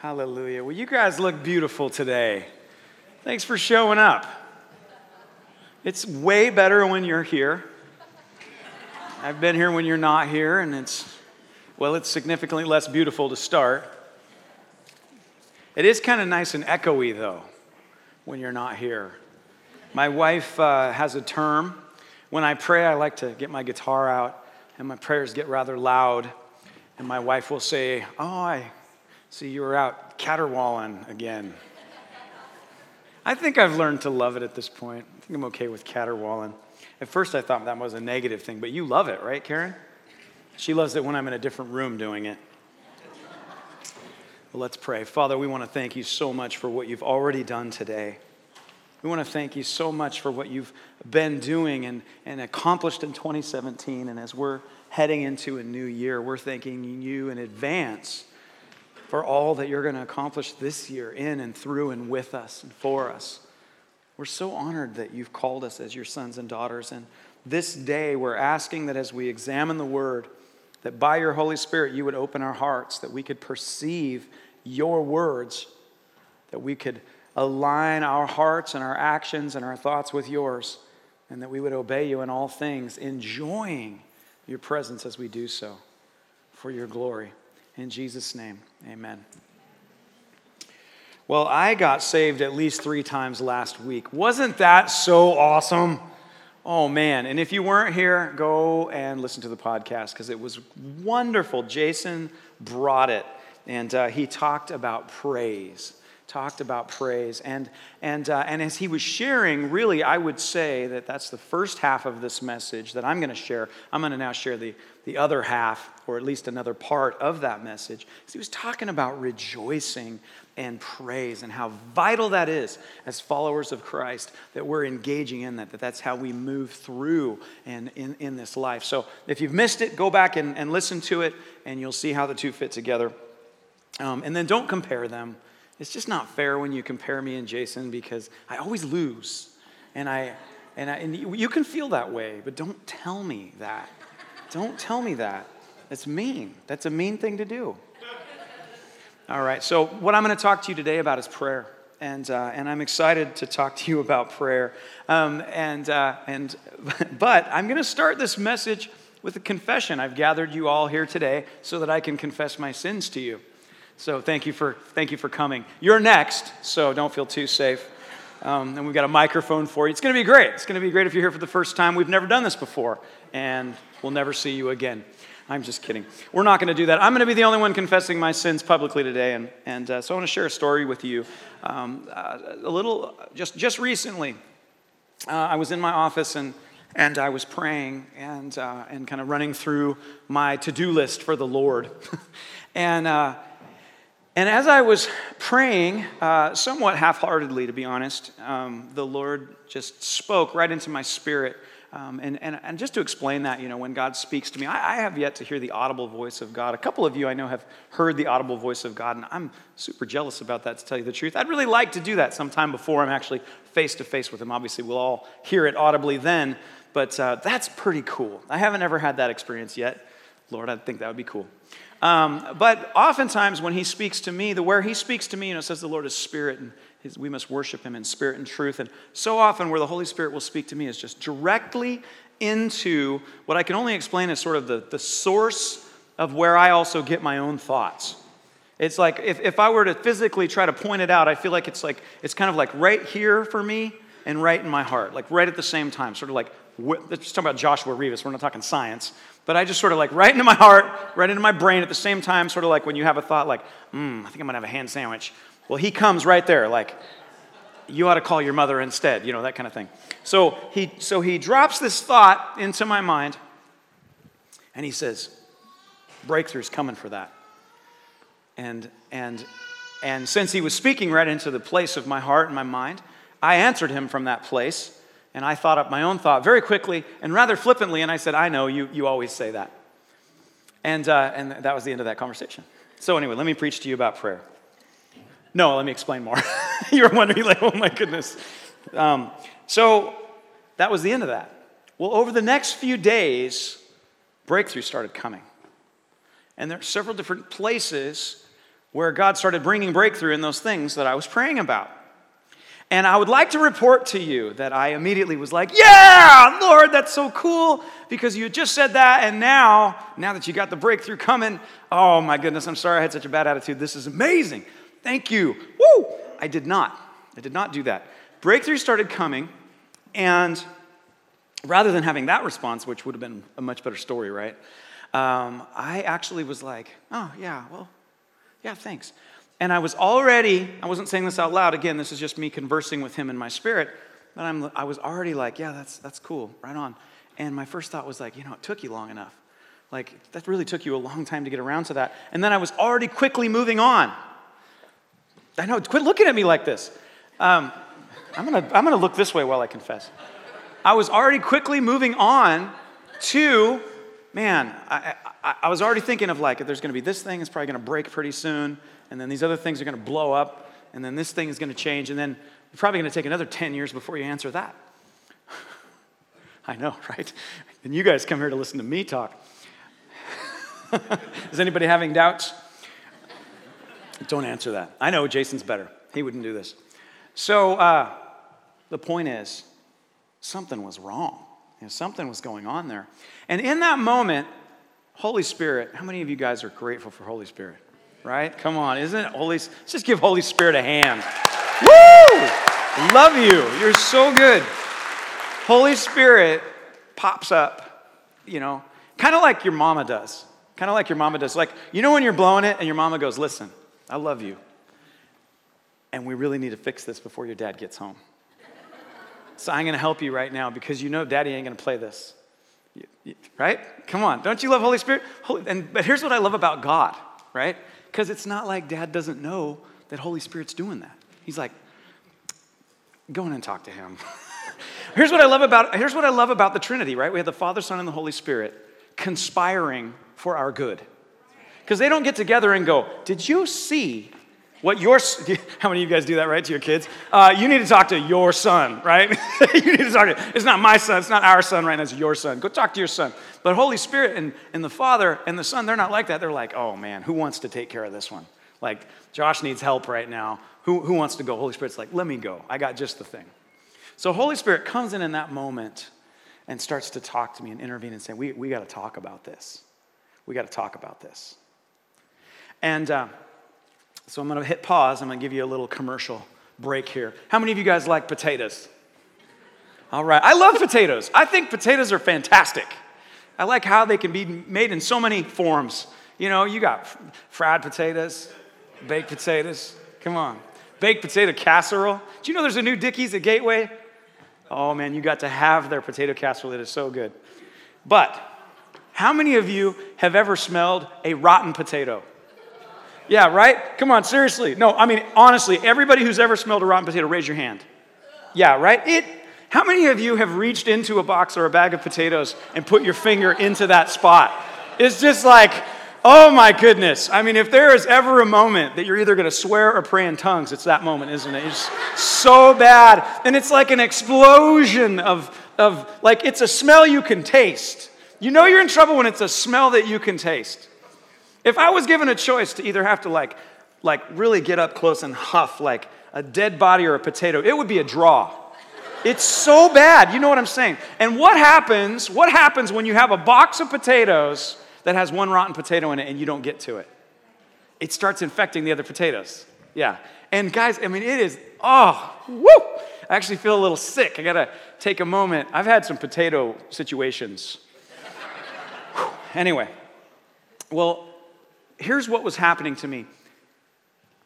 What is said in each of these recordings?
Hallelujah. Well, you guys look beautiful today. Thanks for showing up. It's way better when you're here. I've been here when you're not here, and it's, well, it's significantly less beautiful to start. It is kind of nice and echoey, though, when you're not here. My wife uh, has a term. When I pray, I like to get my guitar out, and my prayers get rather loud. And my wife will say, Oh, I See, you were out caterwauling again. I think I've learned to love it at this point. I think I'm okay with caterwauling. At first, I thought that was a negative thing, but you love it, right, Karen? She loves it when I'm in a different room doing it. Well, let's pray. Father, we want to thank you so much for what you've already done today. We want to thank you so much for what you've been doing and, and accomplished in 2017. And as we're heading into a new year, we're thanking you in advance for all that you're going to accomplish this year in and through and with us and for us. We're so honored that you've called us as your sons and daughters. And this day, we're asking that as we examine the word, that by your Holy Spirit, you would open our hearts, that we could perceive your words, that we could align our hearts and our actions and our thoughts with yours, and that we would obey you in all things, enjoying your presence as we do so for your glory. In Jesus' name, amen. Well, I got saved at least three times last week. Wasn't that so awesome? Oh, man. And if you weren't here, go and listen to the podcast because it was wonderful. Jason brought it, and uh, he talked about praise talked about praise. And, and, uh, and as he was sharing, really, I would say that that's the first half of this message that I'm going to share. I'm going to now share the, the other half, or at least another part of that message. So he was talking about rejoicing and praise and how vital that is as followers of Christ that we're engaging in that, that that's how we move through and in, in this life. So if you've missed it, go back and, and listen to it, and you'll see how the two fit together. Um, and then don't compare them it's just not fair when you compare me and Jason because I always lose. And I and, I, and you can feel that way, but don't tell me that. Don't tell me that. That's mean. That's a mean thing to do. All right, so what I'm going to talk to you today about is prayer. And, uh, and I'm excited to talk to you about prayer. Um, and, uh, and, but I'm going to start this message with a confession. I've gathered you all here today so that I can confess my sins to you. So thank you for, thank you for coming. You're next, so don't feel too safe. Um, and we've got a microphone for you. It's going to be great. It's going to be great if you're here for the first time. We've never done this before, and we'll never see you again. I'm just kidding. We're not going to do that. I'm going to be the only one confessing my sins publicly today, and, and uh, so I want to share a story with you. Um, uh, a little, just, just recently, uh, I was in my office and, and I was praying and, uh, and kind of running through my to do list for the Lord. and uh, and as I was praying, uh, somewhat half heartedly, to be honest, um, the Lord just spoke right into my spirit. Um, and, and, and just to explain that, you know, when God speaks to me, I, I, have yet to hear the audible voice of God. A couple of you I know have heard the audible voice of God, and I'm super jealous about that, to tell you the truth. I'd really like to do that sometime before I'm actually face to face with Him. Obviously, we'll all hear it audibly then, but uh, that's pretty cool. I haven't ever had that experience yet. Lord, I think that would be cool. Um, but oftentimes when he speaks to me, the where he speaks to me, you know, says the Lord is spirit and his, we must worship him in spirit and truth. And so often where the Holy Spirit will speak to me is just directly into what I can only explain as sort of the, the source of where I also get my own thoughts. It's like if, if I were to physically try to point it out, I feel like it's like it's kind of like right here for me and right in my heart, like right at the same time, sort of like let's talk about Joshua Rivas. We're not talking science, but I just sort of like right into my heart, right into my brain at the same time, sort of like when you have a thought like, hmm, I think I'm gonna have a hand sandwich. Well, he comes right there, like, you ought to call your mother instead, you know, that kind of thing. So he, so he drops this thought into my mind, and he says, breakthrough's coming for that. And, and, and since he was speaking right into the place of my heart and my mind, I answered him from that place and I thought up my own thought very quickly and rather flippantly, and I said, I know, you, you always say that. And, uh, and that was the end of that conversation. So, anyway, let me preach to you about prayer. No, let me explain more. You're wondering, like, oh my goodness. Um, so, that was the end of that. Well, over the next few days, breakthrough started coming. And there are several different places where God started bringing breakthrough in those things that I was praying about. And I would like to report to you that I immediately was like, Yeah, Lord, that's so cool because you just said that. And now, now that you got the breakthrough coming, oh my goodness, I'm sorry I had such a bad attitude. This is amazing. Thank you. Woo! I did not. I did not do that. Breakthrough started coming, and rather than having that response, which would have been a much better story, right? Um, I actually was like, Oh, yeah, well, yeah, thanks. And I was already, I wasn't saying this out loud. Again, this is just me conversing with him in my spirit. But I'm, I was already like, yeah, that's, that's cool, right on. And my first thought was like, you know, it took you long enough. Like, that really took you a long time to get around to that. And then I was already quickly moving on. I know, quit looking at me like this. Um, I'm gonna, I'm gonna look this way while I confess. I was already quickly moving on to, man, I, I, I was already thinking of like, if there's gonna be this thing, it's probably gonna break pretty soon and then these other things are to blow up, and then this thing is to change, and then you're probably to take another 10 years before you answer that. I know, right? And you guys come here to listen to me talk. is anybody having doubts? Don't answer that. I know Jason's better. He wouldn't do this. So uh, the point is, something was wrong. You know, something was going on there. And in that moment, Holy Spirit, how many of you guys are grateful for Holy Spirit? right? Come on, isn't it Holy? Let's just give Holy Spirit a hand. Woo! Love you. You're so good. Holy Spirit pops up, you know, kind of like your mama does. Kind of like your mama does. Like, you know, when you're blowing it and your mama goes, Listen, I love you. And we really need to fix this before your dad gets home. So I'm going to help you right now because you know daddy ain't going to play this. Right? Come on. Don't you love Holy Spirit? Holy, and, but here's what I love about God, right? Because it's not like dad doesn't know that Holy Spirit's doing that. He's like, go in and talk to him. here's what I love about here's what I love about the Trinity, right? We have the Father, Son, and the Holy Spirit conspiring for our good. Because they don't get together and go, Did you see what your how many of you guys do that right to your kids? Uh, you need to talk to your son, right? you need to talk to. It's not my son. It's not our son right now. It's your son. Go talk to your son. But Holy Spirit and, and the Father and the Son, they're not like that. They're like, oh man, who wants to take care of this one? Like Josh needs help right now. Who who wants to go? Holy Spirit's like, let me go. I got just the thing. So Holy Spirit comes in in that moment and starts to talk to me and intervene and say, we we got to talk about this. We got to talk about this. And. Uh, so I'm going to hit pause. I'm going to give you a little commercial break here. How many of you guys like potatoes? All right. I love potatoes. I think potatoes are fantastic. I like how they can be made in so many forms. You know, you got fried potatoes, baked potatoes. Come on. Baked potato casserole. Do you know there's a new Dickey's at Gateway? Oh man, you got to have their potato casserole. It is so good. But how many of you have ever smelled a rotten potato? Yeah, right? Come on, seriously. No, I mean, honestly, everybody who's ever smelled a rotten potato, raise your hand. Yeah, right? It, how many of you have reached into a box or a bag of potatoes and put your finger into that spot? It's just like, oh my goodness. I mean, if there is ever a moment that you're either going to swear or pray in tongues, it's that moment, isn't it? It's so bad. And it's like an explosion of, of like, it's a smell you can taste. You know you're in trouble when it's a smell that you can taste. If I was given a choice to either have to like, like really get up close and huff like a dead body or a potato, it would be a draw. It's so bad. You know what I'm saying? And what happens? What happens when you have a box of potatoes that has one rotten potato in it and you don't get to it? It starts infecting the other potatoes. Yeah. And guys, I mean, it is, oh, woo! I actually feel a little sick. I gotta take a moment. I've had some potato situations. anyway, well, here's what was happening to me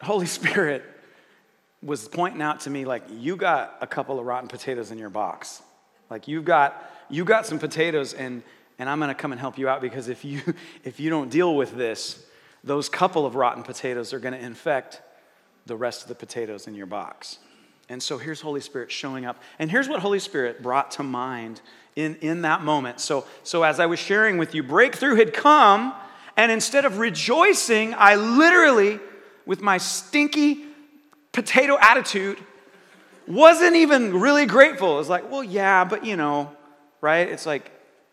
Holy Spirit was pointing out to me, like, you got a couple of rotten potatoes in your box. Like, you've got, you got some potatoes, and, and I'm gonna come and help you out because if you, if you don't deal with this, those couple of rotten potatoes are gonna infect the rest of the potatoes in your box. And so here's Holy Spirit showing up. And here's what Holy Spirit brought to mind in, in that moment. So, so as I was sharing with you, breakthrough had come and instead of rejoicing, I literally, with my stinky potato attitude, wasn't even really grateful. It was like, well, yeah, but you know, right? It's like,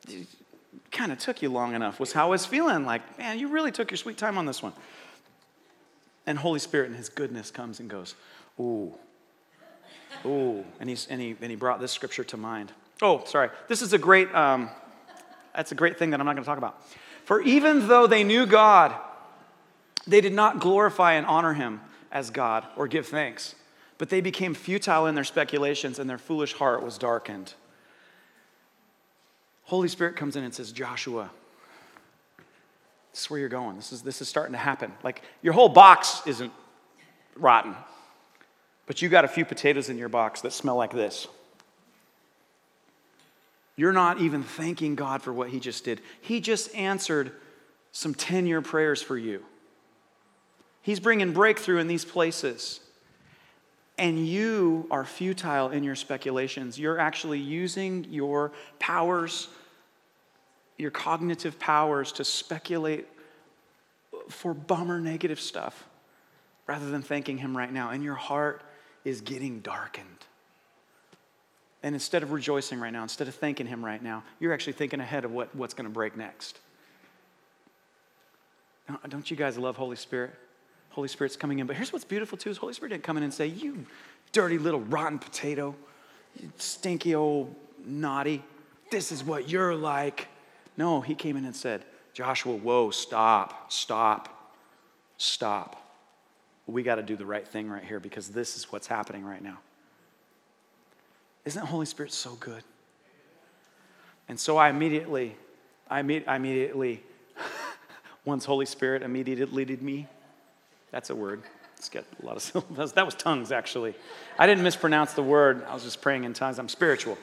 it kind of took you long enough, was how I was feeling. Like, man, you really took your sweet time on this one. And Holy Spirit and his goodness comes and goes, Ooh, ooh. And, he's, and, he, and he brought this scripture to mind. Oh, sorry. This is a great, um, that's a great thing that I'm not going to talk about. For even though they knew God, they did not glorify and honor him as God or give thanks, but they became futile in their speculations and their foolish heart was darkened. Holy Spirit comes in and says, Joshua, this is where you're going. This is, this is starting to happen. Like your whole box isn't rotten, but you got a few potatoes in your box that smell like this. You're not even thanking God for what He just did. He just answered some 10 year prayers for you. He's bringing breakthrough in these places. And you are futile in your speculations. You're actually using your powers, your cognitive powers, to speculate for bummer negative stuff rather than thanking Him right now. And your heart is getting darkened. And instead of rejoicing right now, instead of thanking Him right now, you're actually thinking ahead of what, what's going to break next. Don't you guys love Holy Spirit? Holy Spirit's coming in. But here's what's beautiful too is Holy Spirit didn't come in and say, You dirty little rotten potato, stinky old naughty, this is what you're like. No, he came in and said, Joshua, whoa, stop, stop, stop. We got to do the right thing right here because this is what's happening right now. Isn't the Holy Spirit so good? And so I immediately, I, immediately, once Holy Spirit immediately did me, that's a word. It's got a lot of syllables. That was tongues, actually. I didn't mispronounce the word. I was just praying in tongues. I'm spiritual.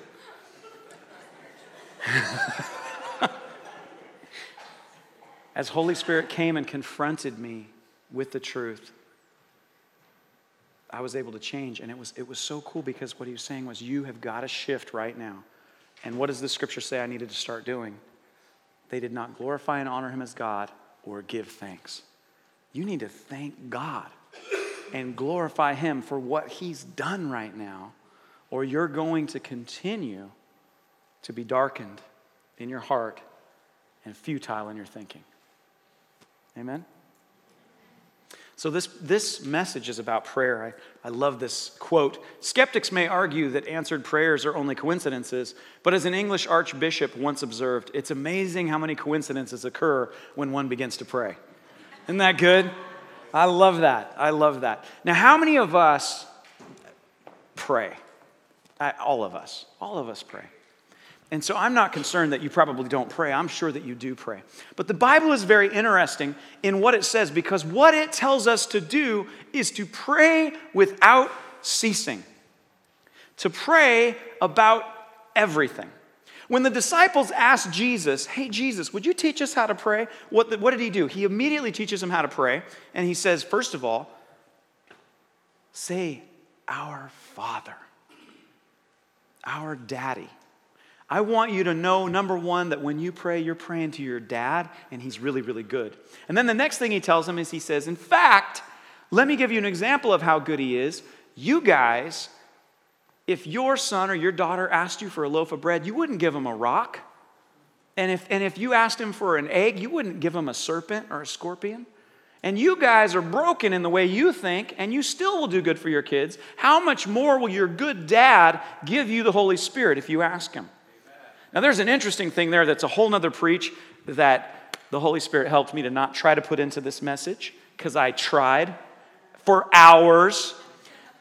As Holy Spirit came and confronted me with the truth, I was able to change. And it was, it was so cool because what he was saying was, You have got to shift right now. And what does the scripture say I needed to start doing? They did not glorify and honor him as God or give thanks. You need to thank God and glorify him for what he's done right now, or you're going to continue to be darkened in your heart and futile in your thinking. Amen? So, this, this message is about prayer. I, I love this quote. Skeptics may argue that answered prayers are only coincidences, but as an English archbishop once observed, it's amazing how many coincidences occur when one begins to pray. Isn't that good? I love that. I love that. Now, how many of us pray? All of us. All of us pray. And so I'm not concerned that you probably don't pray. I'm sure that you do pray. But the Bible is very interesting in what it says because what it tells us to do is to pray without ceasing, to pray about everything. When the disciples asked Jesus, Hey, Jesus, would you teach us how to pray? What, the, what did he do? He immediately teaches them how to pray. And he says, First of all, say, Our Father, our Daddy. I want you to know, number one, that when you pray, you're praying to your dad, and he's really, really good. And then the next thing he tells them is he says, In fact, let me give you an example of how good he is. You guys, if your son or your daughter asked you for a loaf of bread, you wouldn't give him a rock. And if, and if you asked him for an egg, you wouldn't give him a serpent or a scorpion. And you guys are broken in the way you think, and you still will do good for your kids. How much more will your good dad give you the Holy Spirit if you ask him? Now, there's an interesting thing there that's a whole nother preach that the Holy Spirit helped me to not try to put into this message because I tried for hours,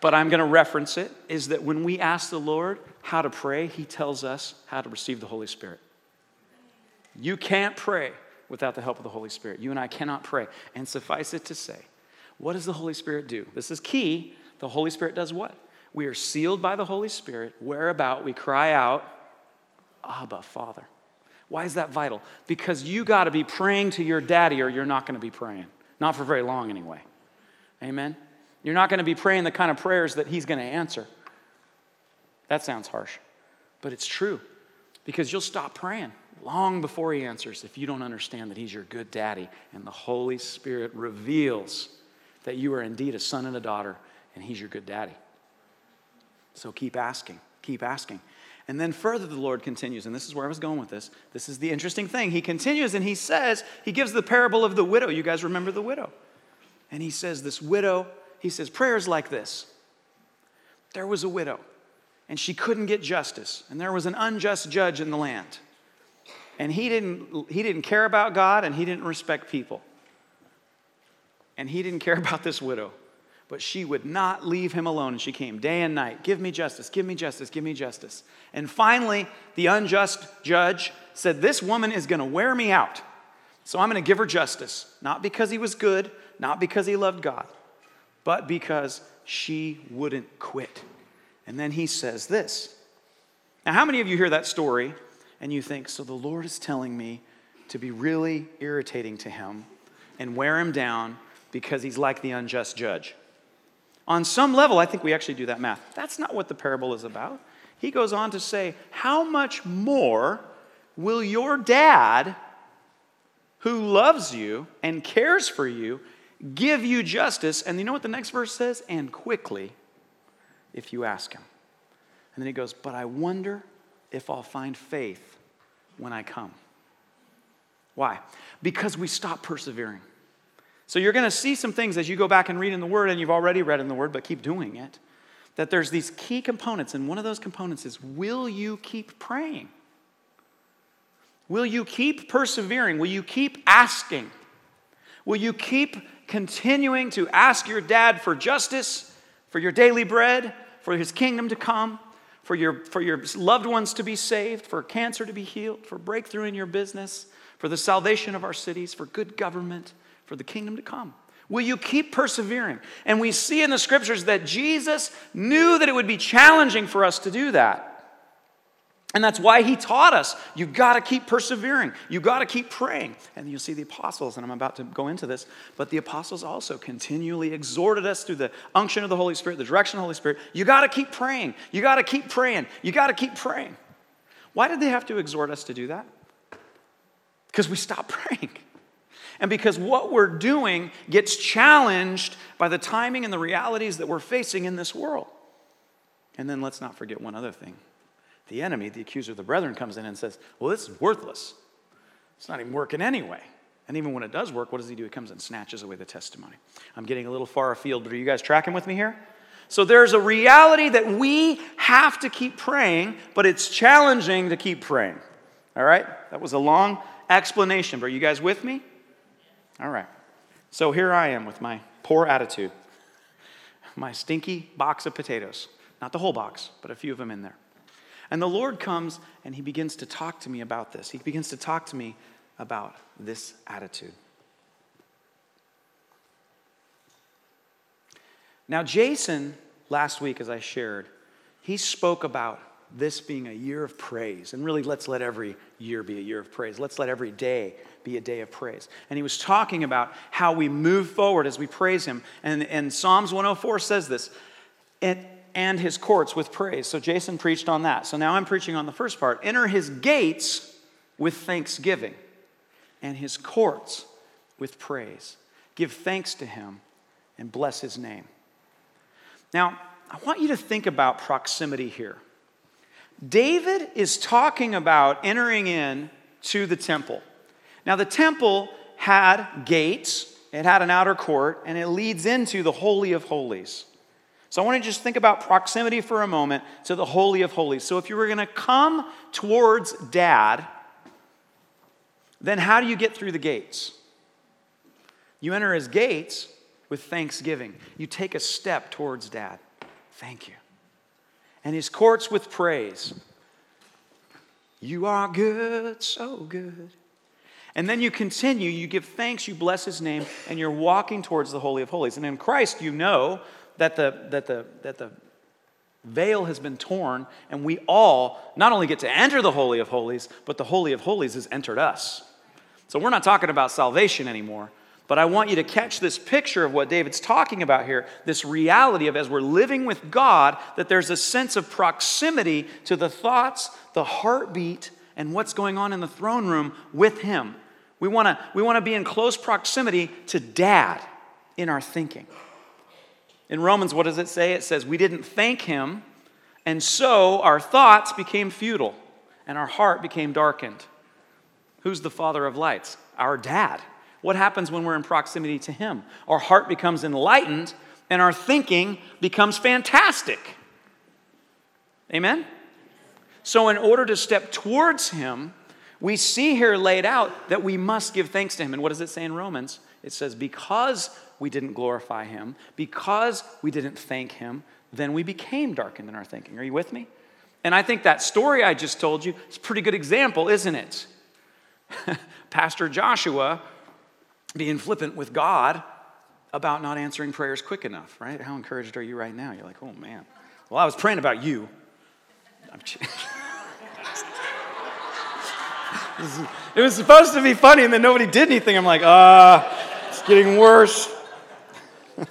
but I'm going to reference it. Is that when we ask the Lord how to pray, He tells us how to receive the Holy Spirit. You can't pray without the help of the Holy Spirit. You and I cannot pray. And suffice it to say, what does the Holy Spirit do? This is key. The Holy Spirit does what? We are sealed by the Holy Spirit, whereabout we cry out, Abba, Father. Why is that vital? Because you got to be praying to your daddy or you're not going to be praying. Not for very long, anyway. Amen? You're not going to be praying the kind of prayers that he's going to answer. That sounds harsh, but it's true because you'll stop praying long before he answers if you don't understand that he's your good daddy and the Holy Spirit reveals that you are indeed a son and a daughter and he's your good daddy. So keep asking, keep asking. And then further, the Lord continues, and this is where I was going with this. This is the interesting thing. He continues and he says, he gives the parable of the widow. You guys remember the widow? And he says, This widow, he says, prayers like this. There was a widow, and she couldn't get justice, and there was an unjust judge in the land. And he didn't, he didn't care about God, and he didn't respect people. And he didn't care about this widow. But she would not leave him alone, and she came day and night. Give me justice, give me justice, give me justice. And finally, the unjust judge said, This woman is going to wear me out. So I'm going to give her justice. Not because he was good, not because he loved God, but because she wouldn't quit. And then he says this. Now, how many of you hear that story and you think, So the Lord is telling me to be really irritating to him and wear him down because he's like the unjust judge? On some level, I think we actually do that math. That's not what the parable is about. He goes on to say, How much more will your dad, who loves you and cares for you, give you justice? And you know what the next verse says? And quickly, if you ask him. And then he goes, But I wonder if I'll find faith when I come. Why? Because we stop persevering. So you're going to see some things as you go back and read in the Word, and you've already read in the Word, but keep doing it. That there's these key components, and one of those components is will you keep praying? Will you keep persevering? Will you keep asking? Will you keep continuing to ask your dad for justice, for your daily bread, for his kingdom to come, for your, for your loved ones to be saved, for cancer to be healed, for breakthrough in your business, for the salvation of our cities, for good government? For the kingdom to come? Will you keep persevering? And we see in the scriptures that Jesus knew that it would be challenging for us to do that. And that's why he taught us you've got to keep persevering. you've got to keep praying. And you'll see the apostles, and I'm about to go into this, but the apostles also continually exhorted us through the unction of the Holy Spirit, the direction of the Holy Spirit. You got to keep praying. You got to keep praying. You got to keep praying. Why did they have to exhort us to do that? Because we stopped praying and because what we're doing gets challenged by the timing and the realities that we're facing in this world. And then let's not forget one other thing. The enemy, the accuser of the brethren, comes in and says, Well, this is worthless. It's not even working anyway. And even when it does work, what does he do? He comes and snatches away the testimony. I'm getting a little far afield, but are you guys tracking with me here? So there's a reality that we have to keep praying, but it's challenging to keep praying. All right? That was a long explanation, but are you guys with me? All right. So here I am with my poor attitude, my stinky box of potatoes. Not the whole box, but a few of them in there. And the Lord comes and he begins to talk to me about this. He begins to talk to me about this attitude. Now, Jason, last week, as I shared, he spoke about this being a year of praise. And really, let's let every year be a year of praise. Let's let every day be a day of praise. And he was talking about how we move forward as we praise him. And, and Psalms 104 says this and, and his courts with praise. So Jason preached on that. So now I'm preaching on the first part. Enter his gates with thanksgiving and his courts with praise. Give thanks to him and bless his name. Now, I want you to think about proximity here. David is talking about entering in to the temple. Now, the temple had gates, it had an outer court, and it leads into the Holy of Holies. So, I want to just think about proximity for a moment to the Holy of Holies. So, if you were going to come towards dad, then how do you get through the gates? You enter his gates with thanksgiving. You take a step towards dad. Thank you and his courts with praise. You are good, so good. And then you continue, you give thanks, you bless his name, and you're walking towards the Holy of Holies. And in Christ, you know that the, that the, that the veil has been torn, and we all not only get to enter the Holy of Holies, but the Holy of Holies has entered us. So we're not talking about salvation anymore. But I want you to catch this picture of what David's talking about here this reality of as we're living with God, that there's a sense of proximity to the thoughts, the heartbeat, and what's going on in the throne room with Him. We want to we wanna be in close proximity to Dad in our thinking. In Romans, what does it say? It says, We didn't thank Him, and so our thoughts became futile, and our heart became darkened. Who's the Father of lights? Our Dad. what happens when we're in proximity to Him? Our heart becomes enlightened and our thinking becomes fantastic. Amen? So, in order to step towards Him, we see here laid out that we must give thanks to Him. And what does it say in Romans? It says, Because we didn't glorify Him, because we didn't thank Him, then we became darkened in our thinking. Are you with me? And I think that story I just told you is a pretty good example, isn't it? Pastor Joshua being flippant with God about not answering prayers quick enough, right? How encouraged are you right now? You're like, oh man. Well, I was praying about you. it was supposed to be funny, and then nobody did anything. I'm like, ah, uh, it's getting worse.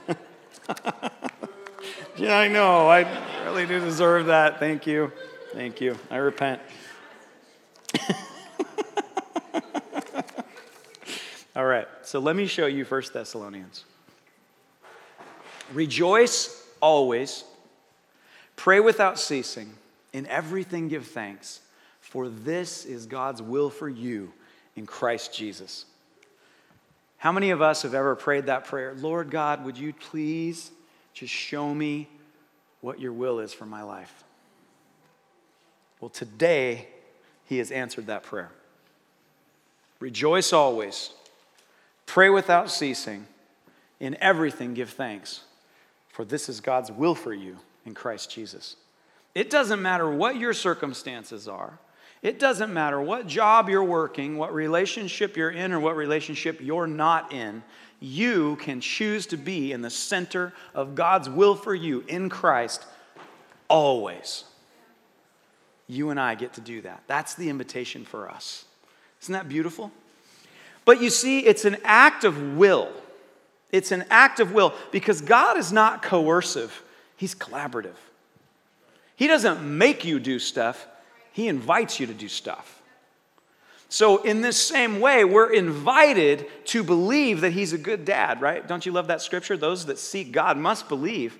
yeah, I know. I really do deserve that. Thank you. Thank you. I repent. All right, so let me show you First Thessalonians. Rejoice always, pray without ceasing, in everything give thanks, for this is God's will for you in Christ Jesus. How many of us have ever prayed that prayer? Lord God, would you please just show me what your will is for my life? Well, today, he has answered that prayer. Rejoice always Pray without ceasing. In everything, give thanks, for this is God's will for you in Christ Jesus. It doesn't matter what your circumstances are. It doesn't matter what job you're working, what relationship you're in, or what relationship you're not in. You can choose to be in the center of God's will for you in Christ always. You and I get to do that. That's the invitation for us. Isn't that beautiful? But you see, it's an act of will. It's an act of will because God is not coercive, He's collaborative. He doesn't make you do stuff, He invites you to do stuff. So, in this same way, we're invited to believe that He's a good dad, right? Don't you love that scripture? Those that seek God must believe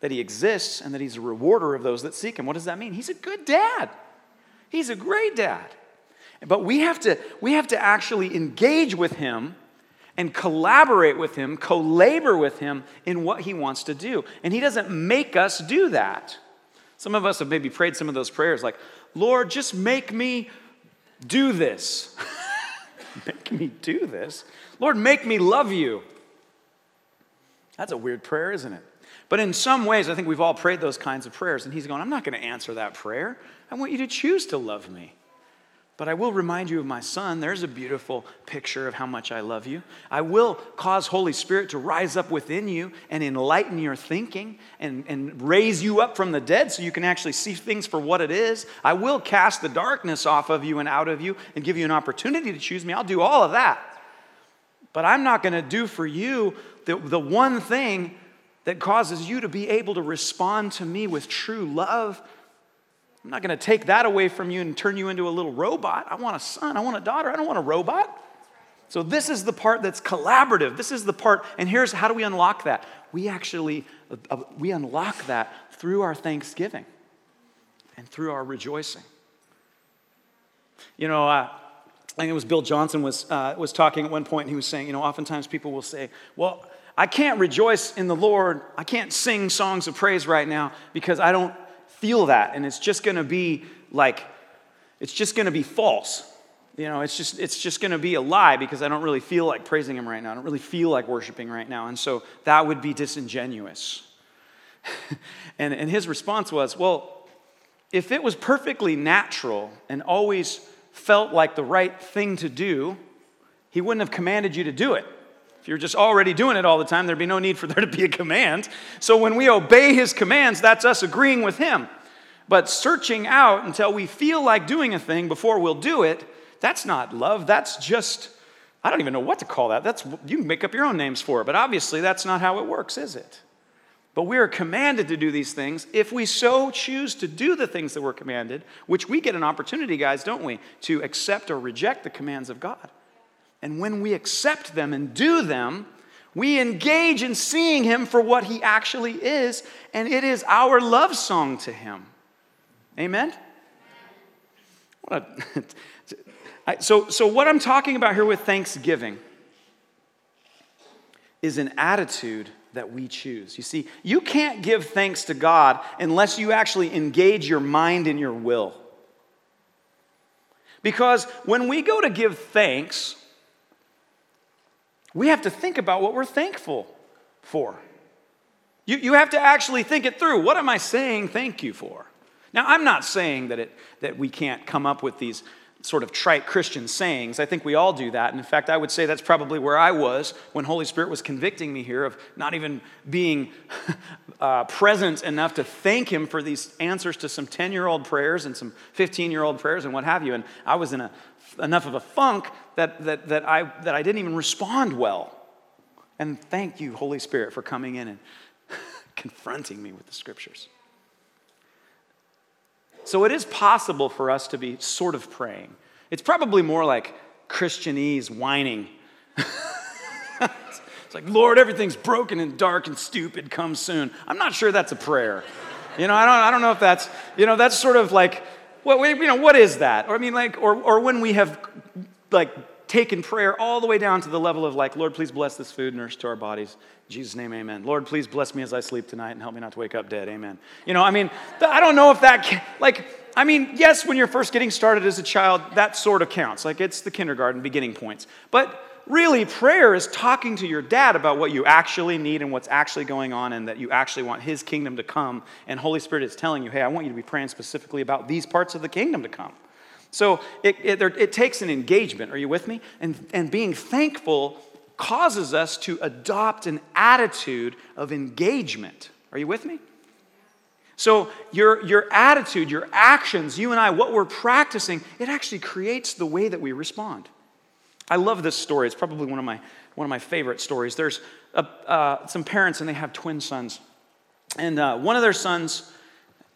that He exists and that He's a rewarder of those that seek Him. What does that mean? He's a good dad, He's a great dad. But we have to, we have to actually engage with him and collaborate with him, co labor with him in what he wants to do. And he doesn't make us do that. Some of us have maybe prayed some of those prayers like, Lord, just make me do this. make me do this? Lord, make me love you. That's a weird prayer, isn't it? But in some ways, I think we've all prayed those kinds of prayers. And he's going, I'm not going to answer that prayer. I want you to choose to love me. But I will remind you of my son. There's a beautiful picture of how much I love you. I will cause Holy Spirit to rise up within you and enlighten your thinking and, and raise you up from the dead so you can actually see things for what it is. I will cast the darkness off of you and out of you and give you an opportunity to choose me. I'll do all of that. But I'm not going to do for you the, the one thing that causes you to be able to respond to me with true love I'm not going to take that away from you and turn you into a little robot. I want a son. I want a daughter. I don't want a robot. So, this is the part that's collaborative. This is the part, and here's how do we unlock that? We actually uh, uh, we unlock that through our thanksgiving and through our rejoicing. You know, uh, I think it was Bill Johnson was, uh, was talking at one point, and he was saying, you know, oftentimes people will say, well, I can't rejoice in the Lord. I can't sing songs of praise right now because I don't feel that and it's just going to be like it's just going to be false. You know it's just it's just going to be a lie because i don't really feel like praising him right now. I don't really feel like worshiping right now and so that would be disingenuous. And, and his response was well if it was perfectly natural and always felt like the right thing to do he wouldn't have commanded you to do it if you're just already doing it all the time, there'd be no need for there to be a command. So when we obey his commands, that's us agreeing with him. But searching out until we feel like doing a thing before we'll do it, that's not love. That's just, I don't even know what to call that. That's, you can make up your own names for it, but obviously that's not how it works, is it? But we are commanded to do these things if we so choose to do the things that we're commanded, which we get an opportunity, guys, don't we, to accept or reject the commands of God. And when we accept them and do them, we engage in seeing him for what he actually is, and it is our love song to him. Amen? What a, so, so, what I'm talking about here with thanksgiving is an attitude that we choose. You see, you can't give thanks to God unless you actually engage your mind and your will. Because when we go to give thanks, we have to think about what we're thankful for. You, you have to actually think it through. What am I saying thank you for? Now, I'm not saying that, it, that we can't come up with these sort of trite Christian sayings. I think we all do that. And in fact, I would say that's probably where I was when Holy Spirit was convicting me here of not even being uh, present enough to thank Him for these answers to some 10 year old prayers and some 15 year old prayers and what have you. And I was in a, enough of a funk that, that, that, I, that I didn't even respond well. And thank you, Holy Spirit, for coming in and confronting me with the scriptures. So it is possible for us to be sort of praying. It's probably more like Christianese whining. it's like, Lord, everything's broken and dark and stupid, come soon. I'm not sure that's a prayer. You know, I don't, I don't know if that's, you know, that's sort of like, what, you know, what is that? Or I mean, like, or, or when we have like taken prayer all the way down to the level of like, Lord, please bless this food, nurse to our bodies. In Jesus' name, amen. Lord, please bless me as I sleep tonight and help me not to wake up dead. Amen. You know, I mean, I don't know if that, can, like, I mean, yes, when you're first getting started as a child, that sort of counts. Like, it's the kindergarten beginning points. But really, prayer is talking to your dad about what you actually need and what's actually going on, and that you actually want his kingdom to come. And Holy Spirit is telling you, hey, I want you to be praying specifically about these parts of the kingdom to come. So it, it, it takes an engagement. Are you with me? And, and being thankful causes us to adopt an attitude of engagement. Are you with me? So, your, your attitude, your actions, you and I, what we're practicing, it actually creates the way that we respond. I love this story. It's probably one of my, one of my favorite stories. There's a, uh, some parents, and they have twin sons. And uh, one of their sons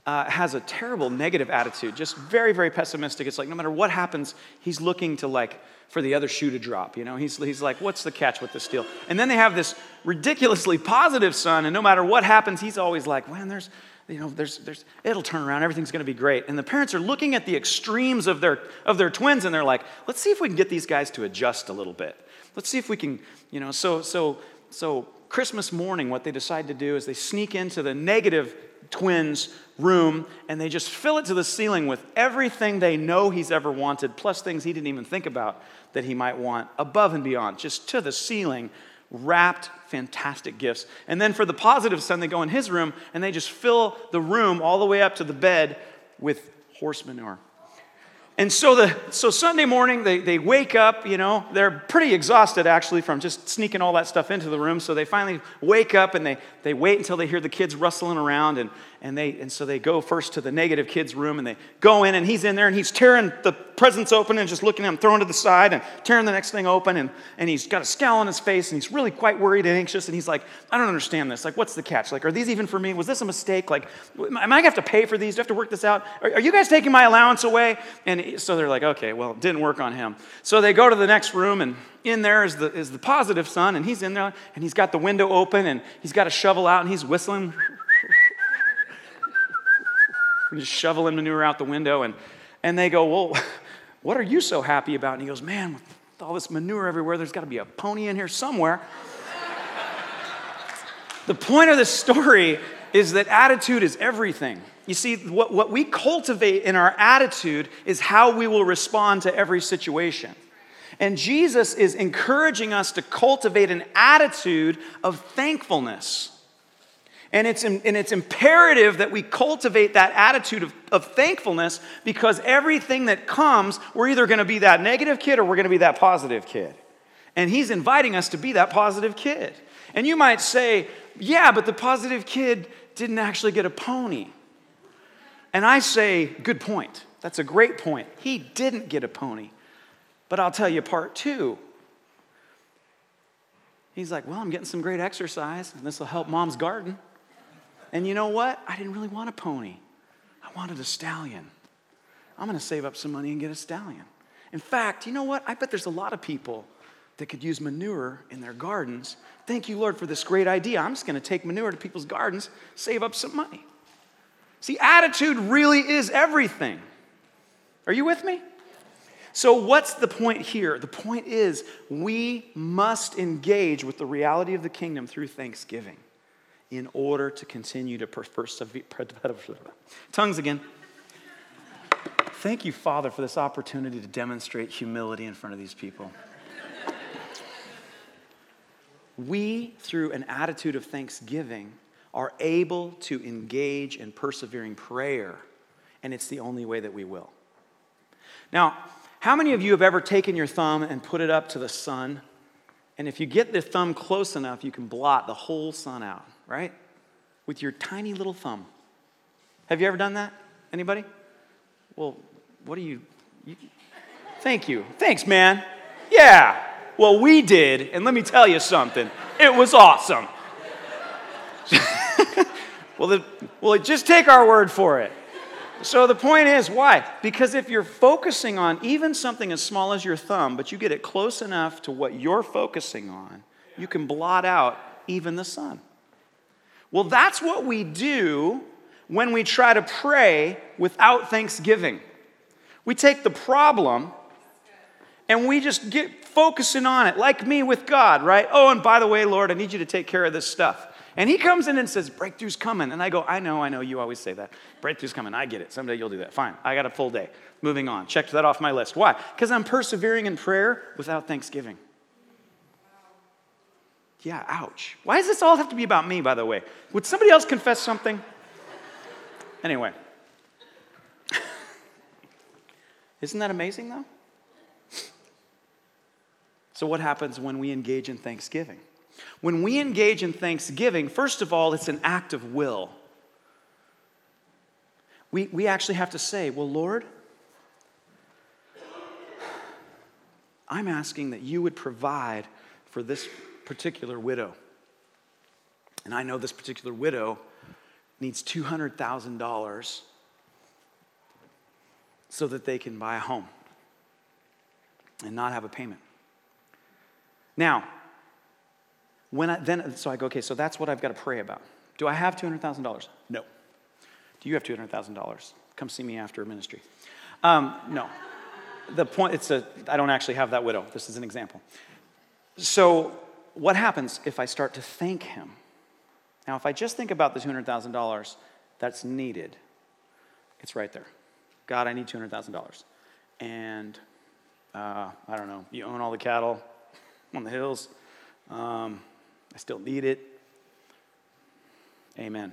uh, has a terrible negative attitude, just very, very pessimistic. It's like no matter what happens, he's looking to like for the other shoe to drop. You know, he's, he's like, what's the catch with this deal? And then they have this ridiculously positive son, and no matter what happens, he's always like, man, there's, you know, there's, there's, it'll turn around, everything's gonna be great. And the parents are looking at the extremes of their, of their twins, and they're like, let's see if we can get these guys to adjust a little bit. Let's see if we can, you know, so, so, so Christmas morning, what they decide to do is they sneak into the negative twins' room and they just fill it to the ceiling with everything they know he's ever wanted, plus things he didn't even think about that he might want above and beyond, just to the ceiling, wrapped fantastic gifts. And then for the positive son, they go in his room and they just fill the room all the way up to the bed with horse manure. And so, the, so Sunday morning, they, they wake up, you know, they're pretty exhausted actually from just sneaking all that stuff into the room. So they finally wake up and they, they wait until they hear the kids rustling around. And, and, they, and so they go first to the negative kids' room and they go in and he's in there and he's tearing the presents open and just looking at them, throwing to the side and tearing the next thing open. And, and he's got a scowl on his face and he's really quite worried and anxious. And he's like, I don't understand this. Like, what's the catch? Like, are these even for me? Was this a mistake? Like, am I going to have to pay for these? Do I have to work this out? Are, are you guys taking my allowance away? And so they're like, okay, well, it didn't work on him. So they go to the next room, and in there is the, is the positive son, and he's in there, and he's got the window open, and he's got a shovel out, and he's whistling. Just shoveling manure out the window, and, and they go, well, what are you so happy about? And he goes, man, with all this manure everywhere, there's got to be a pony in here somewhere. the point of this story is that attitude is everything. You see, what, what we cultivate in our attitude is how we will respond to every situation. And Jesus is encouraging us to cultivate an attitude of thankfulness. And it's, and it's imperative that we cultivate that attitude of, of thankfulness because everything that comes, we're either going to be that negative kid or we're going to be that positive kid. And he's inviting us to be that positive kid. And you might say, yeah, but the positive kid didn't actually get a pony. And I say, good point. That's a great point. He didn't get a pony. But I'll tell you part two. He's like, well, I'm getting some great exercise, and this will help mom's garden. And you know what? I didn't really want a pony, I wanted a stallion. I'm going to save up some money and get a stallion. In fact, you know what? I bet there's a lot of people that could use manure in their gardens. Thank you, Lord, for this great idea. I'm just going to take manure to people's gardens, save up some money. See, attitude really is everything. Are you with me? So, what's the point here? The point is we must engage with the reality of the kingdom through thanksgiving in order to continue to persevere. Tongues again. Thank you, Father, for this opportunity to demonstrate humility in front of these people. we, through an attitude of thanksgiving, are able to engage in persevering prayer, and it's the only way that we will. Now, how many of you have ever taken your thumb and put it up to the sun? And if you get the thumb close enough, you can blot the whole sun out, right? With your tiny little thumb. Have you ever done that? Anybody? Well, what do you, you Thank you. Thanks, man. Yeah. Well, we did, and let me tell you something. It was awesome. well, the, well, just take our word for it. So the point is, why? Because if you're focusing on even something as small as your thumb, but you get it close enough to what you're focusing on, you can blot out even the sun. Well, that's what we do when we try to pray without thanksgiving. We take the problem and we just get focusing on it, like me with God, right? Oh, and by the way, Lord, I need you to take care of this stuff. And he comes in and says, Breakthrough's coming. And I go, I know, I know, you always say that. Breakthrough's coming. I get it. Someday you'll do that. Fine. I got a full day. Moving on. Checked that off my list. Why? Because I'm persevering in prayer without thanksgiving. Yeah, ouch. Why does this all have to be about me, by the way? Would somebody else confess something? Anyway. Isn't that amazing, though? So, what happens when we engage in thanksgiving? When we engage in thanksgiving, first of all, it's an act of will. We, we actually have to say, Well, Lord, I'm asking that you would provide for this particular widow. And I know this particular widow needs $200,000 so that they can buy a home and not have a payment. Now, when I, then, so I go, okay, so that's what I've got to pray about. Do I have $200,000? No. Do you have $200,000? Come see me after ministry. Um, no. The point, it's a, I don't actually have that widow. This is an example. So, what happens if I start to thank him? Now, if I just think about the $200,000 that's needed, it's right there. God, I need $200,000. And uh, I don't know, you own all the cattle on the hills. Um, I still need it. Amen.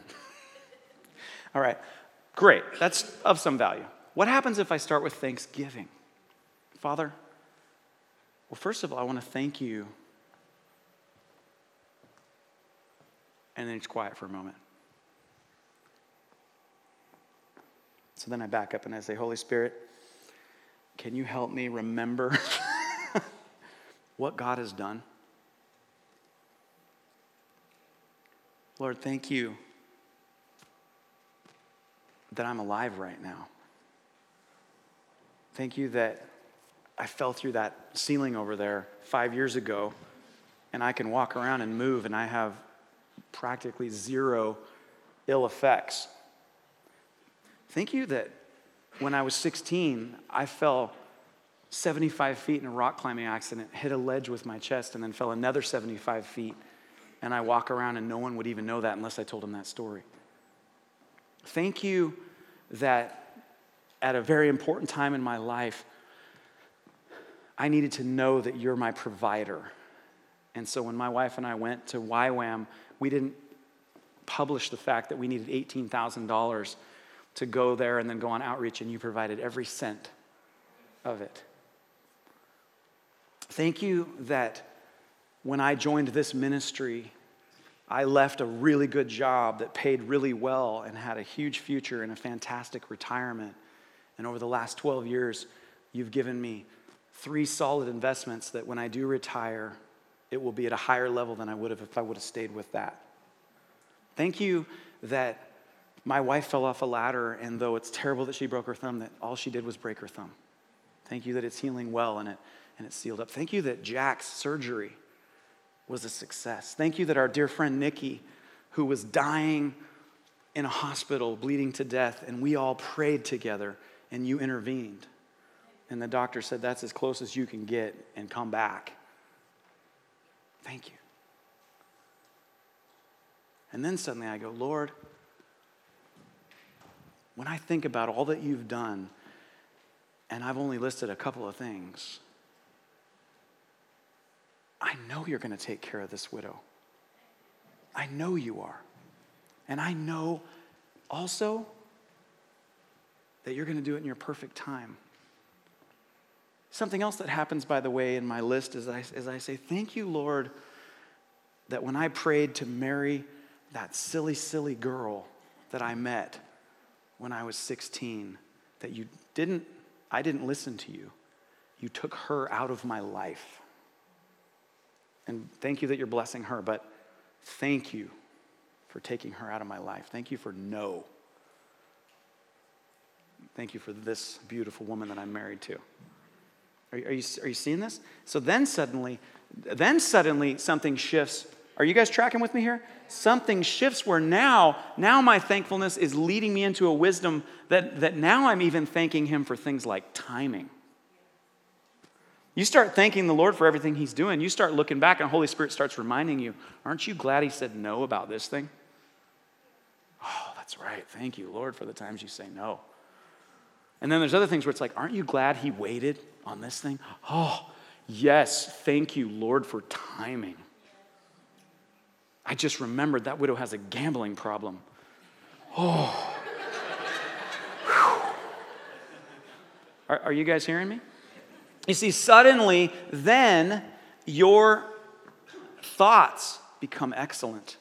All right, great. That's of some value. What happens if I start with thanksgiving? Father, well, first of all, I want to thank you. And then it's quiet for a moment. So then I back up and I say, Holy Spirit, can you help me remember what God has done? Lord, thank you that I'm alive right now. Thank you that I fell through that ceiling over there five years ago and I can walk around and move and I have practically zero ill effects. Thank you that when I was 16, I fell 75 feet in a rock climbing accident, hit a ledge with my chest, and then fell another 75 feet and I walk around and no one would even know that unless I told them that story. Thank you that at a very important time in my life, I needed to know that you're my provider. And so when my wife and I went to YWAM, we didn't publish the fact that we needed $18,000 to go there and then go on outreach, and you provided every cent of it. Thank you that when I joined this ministry, I left a really good job that paid really well and had a huge future and a fantastic retirement. And over the last 12 years, you've given me three solid investments that when I do retire, it will be at a higher level than I would have if I would have stayed with that. Thank you that my wife fell off a ladder, and though it's terrible that she broke her thumb, that all she did was break her thumb. Thank you that it's healing well and, it, and it's sealed up. Thank you that Jack's surgery was a success. Thank you that our dear friend Nikki, who was dying in a hospital, bleeding to death, and we all prayed together and you intervened. And the doctor said, That's as close as you can get and come back. Thank you. And then suddenly I go, Lord, when I think about all that you've done, and I've only listed a couple of things, I know you're going to take care of this widow. I know you are. And I know also that you're going to do it in your perfect time. Something else that happens, by the way, in my list is I, is I say, Thank you, Lord, that when I prayed to marry that silly, silly girl that I met when I was 16, that you didn't, I didn't listen to you. You took her out of my life. And thank you that you're blessing her, but thank you for taking her out of my life. Thank you for no. Thank you for this beautiful woman that I'm married to. Are, are, you, are you seeing this? So then suddenly, then suddenly something shifts. Are you guys tracking with me here? Something shifts where now, now my thankfulness is leading me into a wisdom that, that now I'm even thanking him for things like timing. You start thanking the Lord for everything He's doing. You start looking back, and Holy Spirit starts reminding you, Aren't you glad He said no about this thing? Oh, that's right. Thank you, Lord, for the times you say no. And then there's other things where it's like, Aren't you glad He waited on this thing? Oh, yes. Thank you, Lord, for timing. I just remembered that widow has a gambling problem. Oh. are, are you guys hearing me? You see, suddenly, then your thoughts become excellent,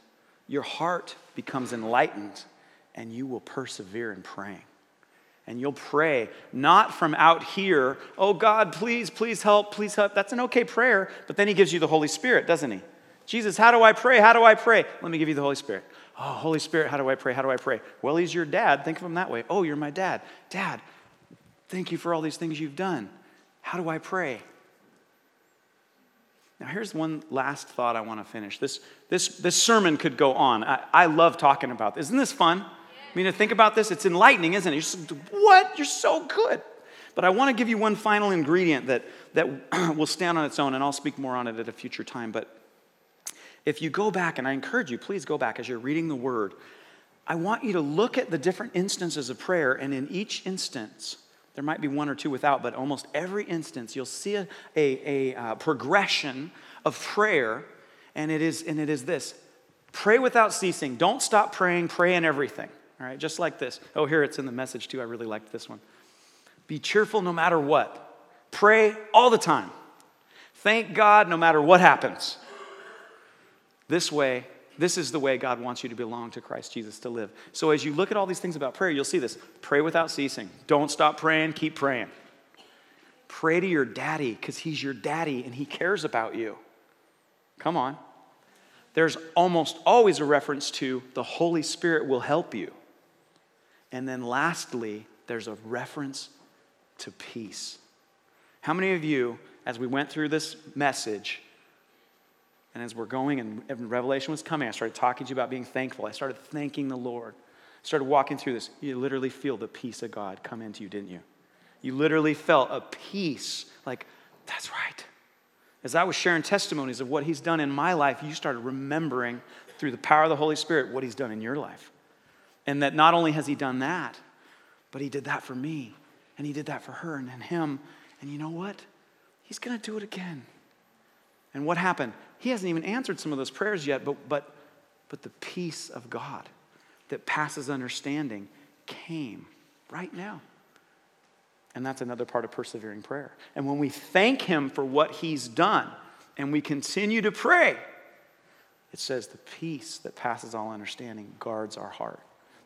your heart becomes enlightened, and you will persevere in praying. And you'll pray not from out here, oh God, please, please help, please help. That's an okay prayer, but then He gives you the Holy Spirit, doesn't He? Jesus, how do I pray? How do I pray? Let me give you the Holy Spirit. Oh, Holy Spirit, how do I pray? How do I pray? Well, He's your dad. Think of Him that way. Oh, you're my dad. Dad, thank you for all these things you've done. How do I pray? Now, here's one last thought I want to finish. This, this, this sermon could go on. I, I love talking about this. Isn't this fun? I mean, to think about this, it's enlightening, isn't it? You're just, what? You're so good. But I want to give you one final ingredient that, that will stand on its own, and I'll speak more on it at a future time. But if you go back, and I encourage you, please go back as you're reading the word, I want you to look at the different instances of prayer, and in each instance, there might be one or two without, but almost every instance you'll see a, a, a uh, progression of prayer, and it, is, and it is this pray without ceasing. Don't stop praying, pray in everything. All right, just like this. Oh, here it's in the message too. I really liked this one. Be cheerful no matter what. Pray all the time. Thank God no matter what happens. This way, this is the way God wants you to belong to Christ Jesus to live. So as you look at all these things about prayer, you'll see this. Pray without ceasing. Don't stop praying, keep praying. Pray to your daddy because he's your daddy and he cares about you. Come on. There's almost always a reference to the Holy Spirit will help you. And then lastly, there's a reference to peace. How many of you, as we went through this message, and as we're going and, Revelation was coming, I started talking to you about being thankful. I started thanking the Lord. I started walking through this. You literally feel the peace of God come into you, didn't you? You literally felt a peace like, that's right. As I was sharing testimonies of what He's done in my life, you started remembering through the power of the Holy Spirit what He's done in your life. And that not only has He done that, but He did that for me, and He did that for her and Him. And you know what? He's going to do it again. And what happened? He hasn't even answered some of those prayers yet, but, but, but the peace of God that passes understanding came right now. And that's another part of persevering prayer. And when we thank Him for what He's done and we continue to pray, it says the peace that passes all understanding guards our heart.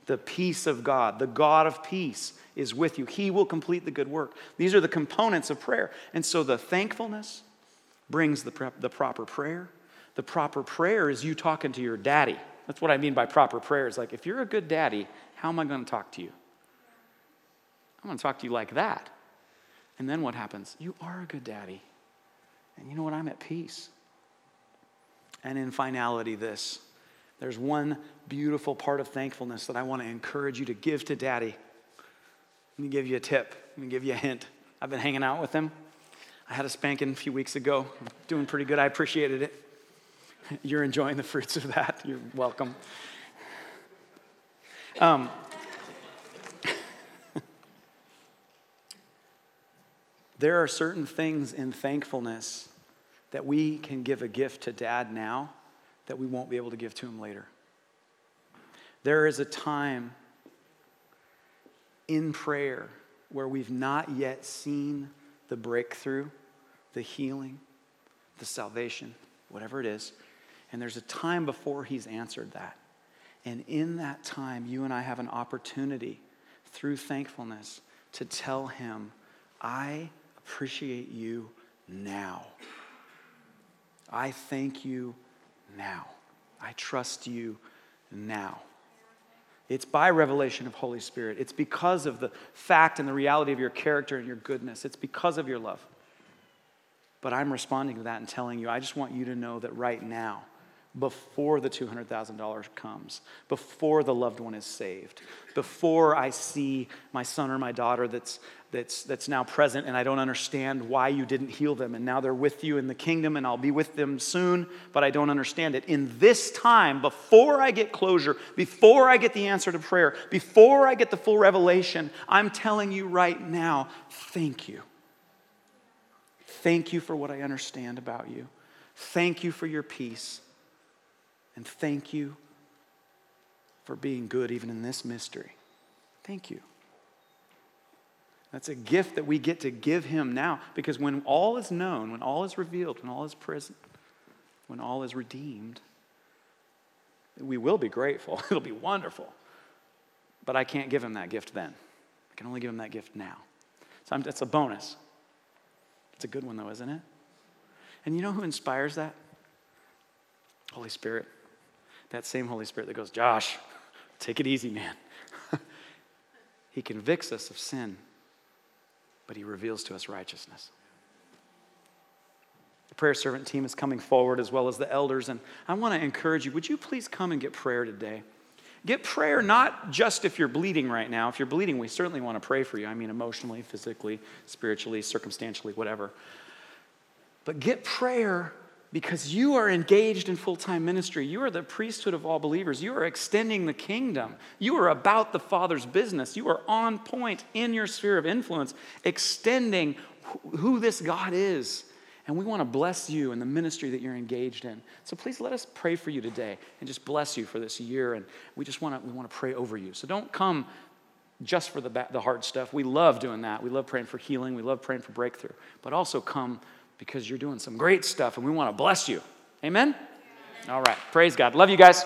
The peace of God, the God of peace, is with you. He will complete the good work. These are the components of prayer. And so the thankfulness, brings the, the proper prayer. The proper prayer is you talking to your daddy. That's what I mean by proper prayer. Is like, if you're a good daddy, how am I going to talk to you? I'm going to talk to you like that. And then what happens? You are a good daddy. And you know what? I'm at peace. And in finality, this there's one beautiful part of thankfulness that I want to encourage you to give to daddy. Let me give you a tip, let me give you a hint. I've been hanging out with him. I had a spanking a few weeks ago. doing pretty good. I appreciated it. You're enjoying the fruits of that. You're welcome. Um, there are certain things in thankfulness that we can give a gift to dad now that we won't be able to give to him later. There is a time in prayer where we've not yet seen the breakthrough, the healing, the salvation, whatever it is. And there's a time before he's answered that. And in that time, you and I have an opportunity through thankfulness to tell him, I appreciate you now. I thank you now. I trust you now. It's by revelation of Holy Spirit. It's because of the fact and the reality of your character and your goodness. It's because of your love. But I'm responding to that and telling you, I just want you to know that right now, before the $200,000 comes, before the loved one is saved, before I see my son or my daughter that's, that's, that's now present and I don't understand why you didn't heal them and now they're with you in the kingdom and I'll be with them soon, but I don't understand it. In this time, before I get closure, before I get the answer to prayer, before I get the full revelation, I'm telling you right now, thank you. Thank you for what I understand about you. Thank you for your peace. And thank you for being good even in this mystery. Thank you. That's a gift that we get to give him now because when all is known, when all is revealed, when all is present, when all is redeemed, we will be grateful. It'll be wonderful. But I can't give him that gift then. I can only give him that gift now. So I'm, that's a bonus. It's a good one, though, isn't it? And you know who inspires that? Holy Spirit that same Holy Spirit that goes, Josh, take it easy, man. he convicts us of sin, but he reveals to us righteousness. The prayer servant team is coming forward as well as the elders, and I want to encourage you would you please come and get prayer today? Get prayer not just if you're bleeding right now. If you're bleeding, we certainly want to pray for you. I mean, emotionally, physically, spiritually, circumstantially, whatever. But get prayer because you are engaged in full time ministry. You are the priesthood of all believers. You are extending the kingdom. You are about the Father's business. You are on point in your sphere of influence, extending who this God is. And we want to bless you in the ministry that you're engaged in. So please let us pray for you today and just bless you for this year. And we just want to, we want to pray over you. So don't come just for the, the hard stuff. We love doing that. We love praying for healing. We love praying for breakthrough. But also come because you're doing some great stuff and we want to bless you. Amen? All right. Praise God. Love you guys.